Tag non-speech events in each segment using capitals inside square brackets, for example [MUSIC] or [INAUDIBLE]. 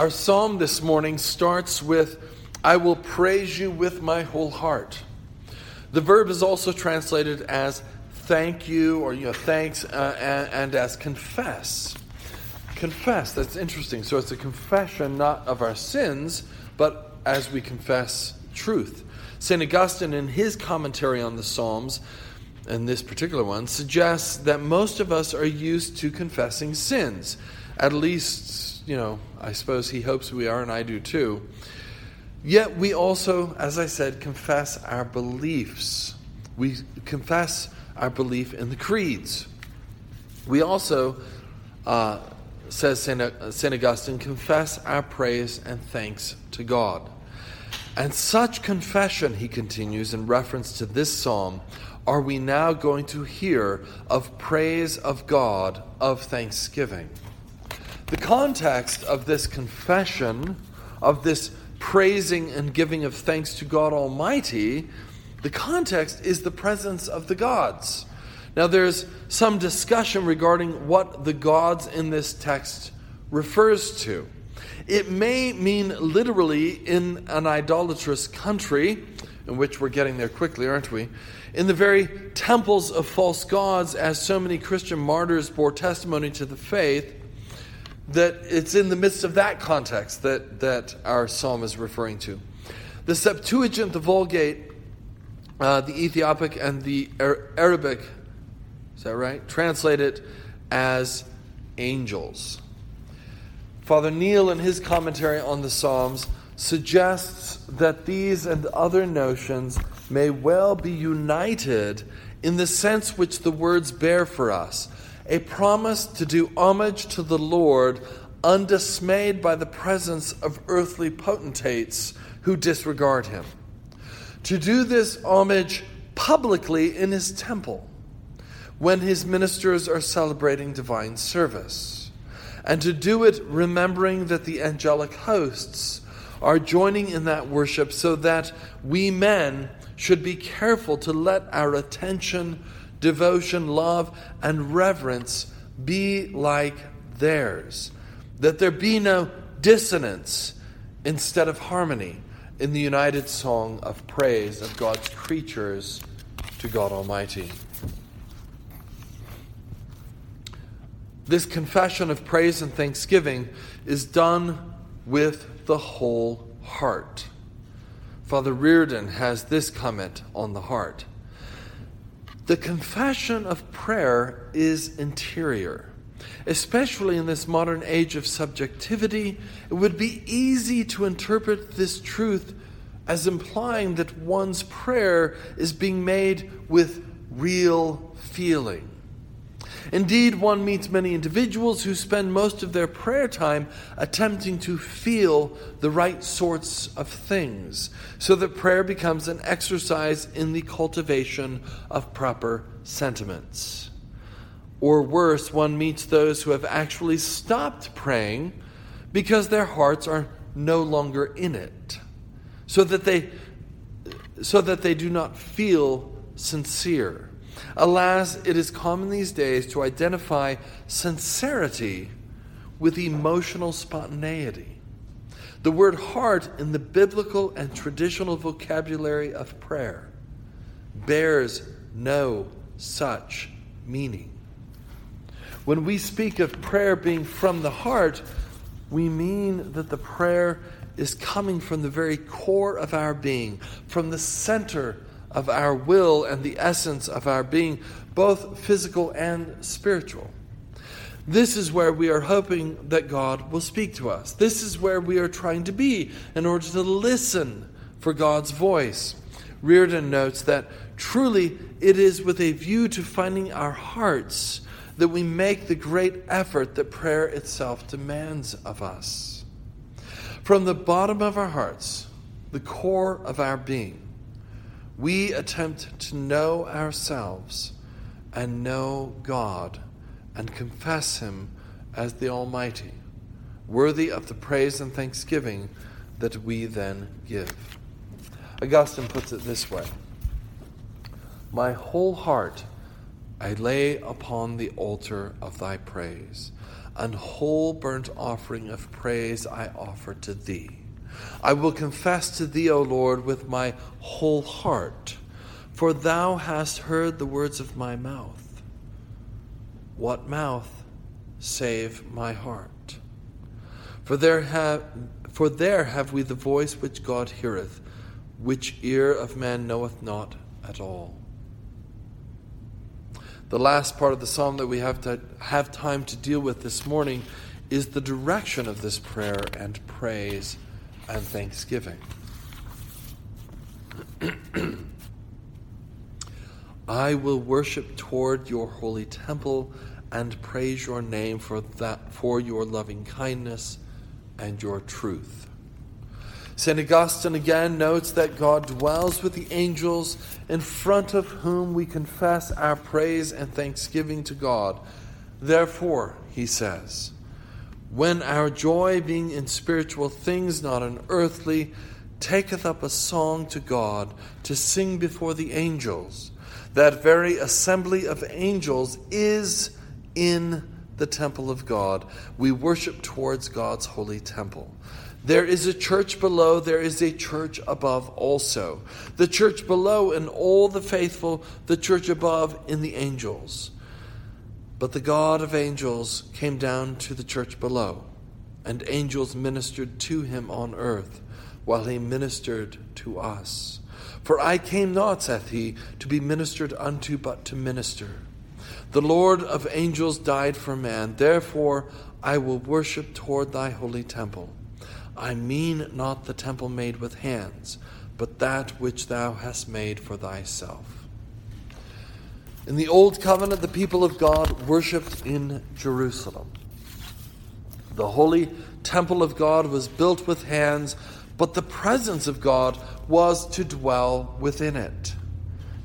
Our psalm this morning starts with, I will praise you with my whole heart. The verb is also translated as thank you or you know, thanks uh, and, and as confess. Confess, that's interesting. So it's a confession not of our sins, but as we confess truth. St. Augustine, in his commentary on the Psalms, and this particular one, suggests that most of us are used to confessing sins. At least, you know, I suppose he hopes we are, and I do too. Yet we also, as I said, confess our beliefs. We confess our belief in the creeds. We also, uh, says St. Augustine, confess our praise and thanks to God. And such confession, he continues in reference to this psalm, are we now going to hear of praise of God, of thanksgiving. The context of this confession, of this praising and giving of thanks to God Almighty, the context is the presence of the gods. Now, there's some discussion regarding what the gods in this text refers to. It may mean literally in an idolatrous country, in which we're getting there quickly, aren't we? In the very temples of false gods, as so many Christian martyrs bore testimony to the faith, that it's in the midst of that context that, that our psalm is referring to. The Septuagint, the Vulgate, uh, the Ethiopic, and the Arabic, is that right? Translate it as angels. Father Neale, in his commentary on the Psalms, suggests that these and other notions may well be united in the sense which the words bear for us a promise to do homage to the Lord, undismayed by the presence of earthly potentates who disregard him. To do this homage publicly in his temple when his ministers are celebrating divine service, and to do it remembering that the angelic hosts are joining in that worship so that we men should be careful to let our attention devotion, love, and reverence be like theirs. That there be no dissonance instead of harmony in the united song of praise of God's creatures to God Almighty. This confession of praise and thanksgiving is done with the whole heart. Father Reardon has this comment on the heart. The confession of prayer is interior. Especially in this modern age of subjectivity, it would be easy to interpret this truth as implying that one's prayer is being made with real feeling. Indeed, one meets many individuals who spend most of their prayer time attempting to feel the right sorts of things, so that prayer becomes an exercise in the cultivation of proper sentiments. Or worse, one meets those who have actually stopped praying because their hearts are no longer in it, so that they, so that they do not feel sincere. Alas, it is common these days to identify sincerity with emotional spontaneity. The word heart in the biblical and traditional vocabulary of prayer bears no such meaning. When we speak of prayer being from the heart, we mean that the prayer is coming from the very core of our being, from the center of our will and the essence of our being, both physical and spiritual. This is where we are hoping that God will speak to us. This is where we are trying to be in order to listen for God's voice. Reardon notes that truly it is with a view to finding our hearts that we make the great effort that prayer itself demands of us. From the bottom of our hearts, the core of our being, we attempt to know ourselves and know God and confess Him as the Almighty, worthy of the praise and thanksgiving that we then give. Augustine puts it this way My whole heart I lay upon the altar of thy praise. and whole burnt offering of praise I offer to thee. I will confess to thee, O Lord, with my whole heart, for thou hast heard the words of my mouth. What mouth save my heart? For there have for there have we the voice which God heareth, which ear of man knoweth not at all. The last part of the psalm that we have to have time to deal with this morning is the direction of this prayer and praise and thanksgiving. [CLEARS THROAT] I will worship toward your holy temple and praise your name for that for your loving kindness and your truth. St. Augustine again notes that God dwells with the angels in front of whom we confess our praise and thanksgiving to God. Therefore, he says, when our joy, being in spiritual things, not in earthly, taketh up a song to God to sing before the angels, that very assembly of angels is in the temple of God. We worship towards God's holy temple. There is a church below, there is a church above also. The church below in all the faithful, the church above in the angels. But the God of angels came down to the church below, and angels ministered to him on earth, while he ministered to us. For I came not, saith he, to be ministered unto, but to minister. The Lord of angels died for man, therefore I will worship toward thy holy temple. I mean not the temple made with hands, but that which thou hast made for thyself. In the Old Covenant, the people of God worshipped in Jerusalem. The holy temple of God was built with hands, but the presence of God was to dwell within it.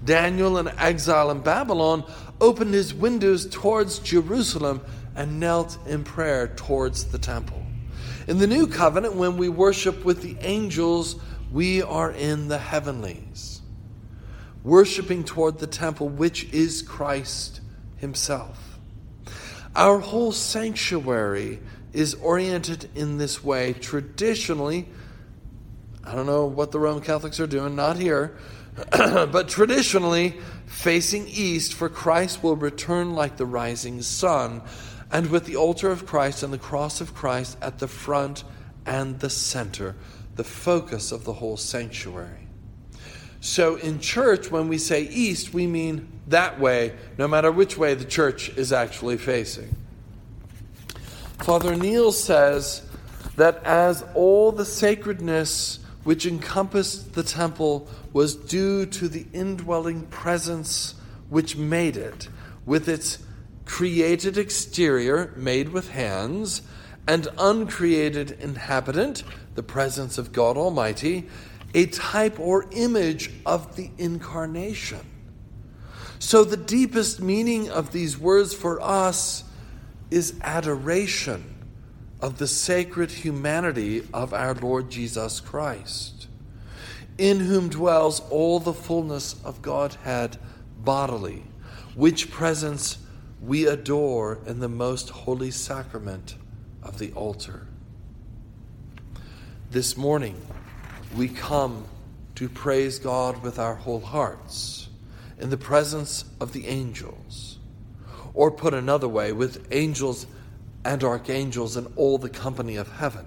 Daniel, in exile in Babylon, opened his windows towards Jerusalem and knelt in prayer towards the temple. In the new covenant, when we worship with the angels, we are in the heavenlies, worshiping toward the temple, which is Christ Himself. Our whole sanctuary is oriented in this way. Traditionally, I don't know what the Roman Catholics are doing, not here, [CLEARS THROAT] but traditionally, facing east, for Christ will return like the rising sun and with the altar of Christ and the cross of Christ at the front and the center, the focus of the whole sanctuary. So in church, when we say east, we mean that way, no matter which way the church is actually facing. Father Neale says that as all the sacredness which encompassed the temple was due to the indwelling presence which made it, with its created exterior made with hands, and uncreated inhabitant, the presence of God Almighty, a type or image of the incarnation. So, the deepest meaning of these words for us is adoration of the sacred humanity of our Lord Jesus Christ, in whom dwells all the fullness of Godhead bodily, which presence we adore in the most holy sacrament of the altar. This morning, we come to praise God with our whole hearts in the presence of the angels. Or put another way, with angels and archangels and all the company of heaven.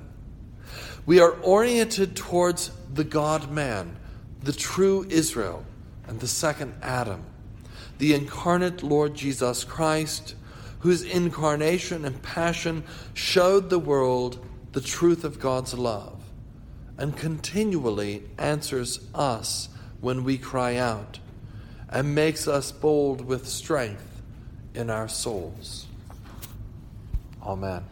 We are oriented towards the God man, the true Israel, and the second Adam the incarnate Lord Jesus Christ, whose incarnation and passion showed the world the truth of God's love and continually answers us when we cry out and makes us bold with strength in our souls. Amen.